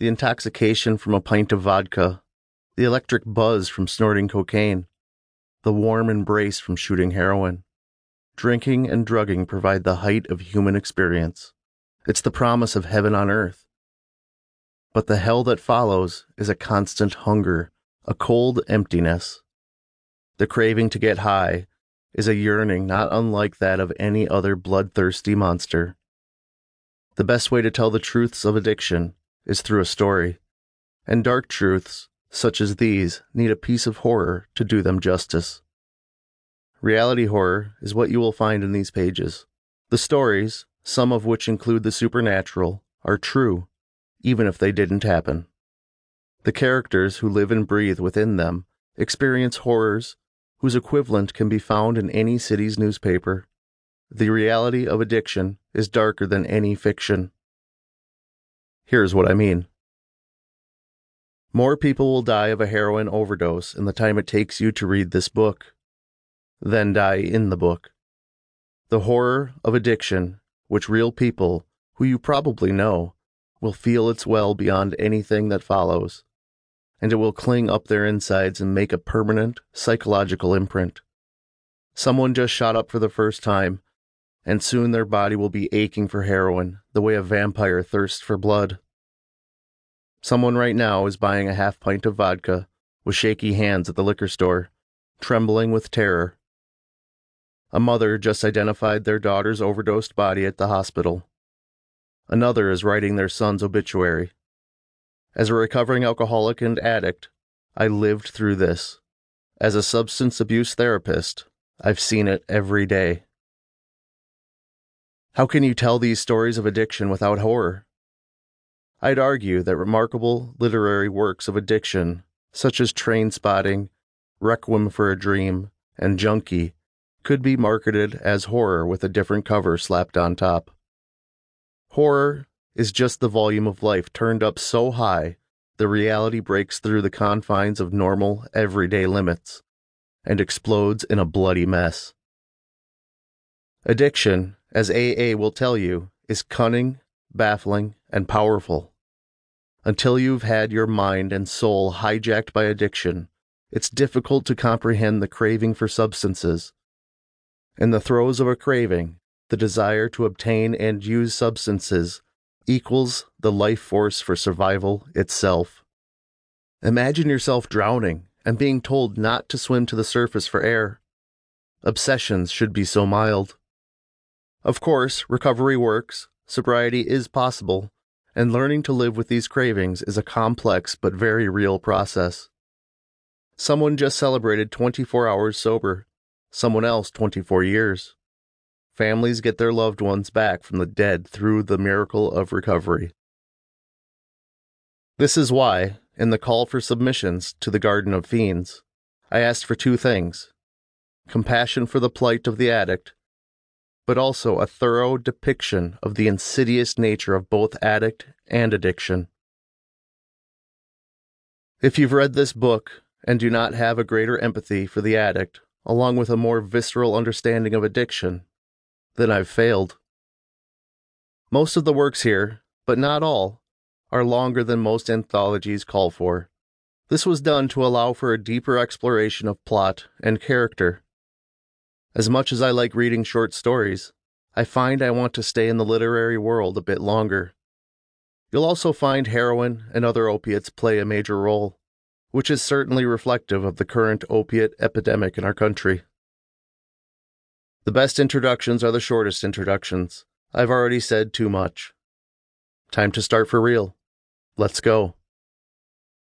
the intoxication from a pint of vodka, the electric buzz from snorting cocaine, the warm embrace from shooting heroin. Drinking and drugging provide the height of human experience. It's the promise of heaven on earth. But the hell that follows is a constant hunger, a cold emptiness. The craving to get high is a yearning not unlike that of any other bloodthirsty monster. The best way to tell the truths of addiction is through a story, and dark truths, such as these, need a piece of horror to do them justice. Reality horror is what you will find in these pages. The stories, some of which include the supernatural, are true, even if they didn't happen. The characters who live and breathe within them experience horrors whose equivalent can be found in any city's newspaper. The reality of addiction is darker than any fiction. Here's what I mean. More people will die of a heroin overdose in the time it takes you to read this book than die in the book. The horror of addiction, which real people, who you probably know, will feel its well beyond anything that follows, and it will cling up their insides and make a permanent psychological imprint. Someone just shot up for the first time and soon their body will be aching for heroin the way a vampire thirsts for blood. Someone right now is buying a half pint of vodka with shaky hands at the liquor store, trembling with terror. A mother just identified their daughter's overdosed body at the hospital. Another is writing their son's obituary. As a recovering alcoholic and addict, I lived through this. As a substance abuse therapist, I've seen it every day. How can you tell these stories of addiction without horror? I'd argue that remarkable literary works of addiction, such as Trainspotting, Requiem for a Dream, and Junkie, could be marketed as horror with a different cover slapped on top. Horror is just the volume of life turned up so high the reality breaks through the confines of normal, everyday limits and explodes in a bloody mess. Addiction as AA will tell you, is cunning, baffling, and powerful. Until you've had your mind and soul hijacked by addiction, it's difficult to comprehend the craving for substances. In the throes of a craving, the desire to obtain and use substances equals the life force for survival itself. Imagine yourself drowning and being told not to swim to the surface for air. Obsessions should be so mild. Of course, recovery works, sobriety is possible, and learning to live with these cravings is a complex but very real process. Someone just celebrated 24 hours sober, someone else 24 years. Families get their loved ones back from the dead through the miracle of recovery. This is why, in the call for submissions to the Garden of Fiends, I asked for two things compassion for the plight of the addict but also a thorough depiction of the insidious nature of both addict and addiction. If you've read this book and do not have a greater empathy for the addict, along with a more visceral understanding of addiction, then I've failed. Most of the works here, but not all, are longer than most anthologies call for. This was done to allow for a deeper exploration of plot and character. As much as I like reading short stories, I find I want to stay in the literary world a bit longer. You'll also find heroin and other opiates play a major role, which is certainly reflective of the current opiate epidemic in our country. The best introductions are the shortest introductions. I've already said too much. Time to start for real. Let's go.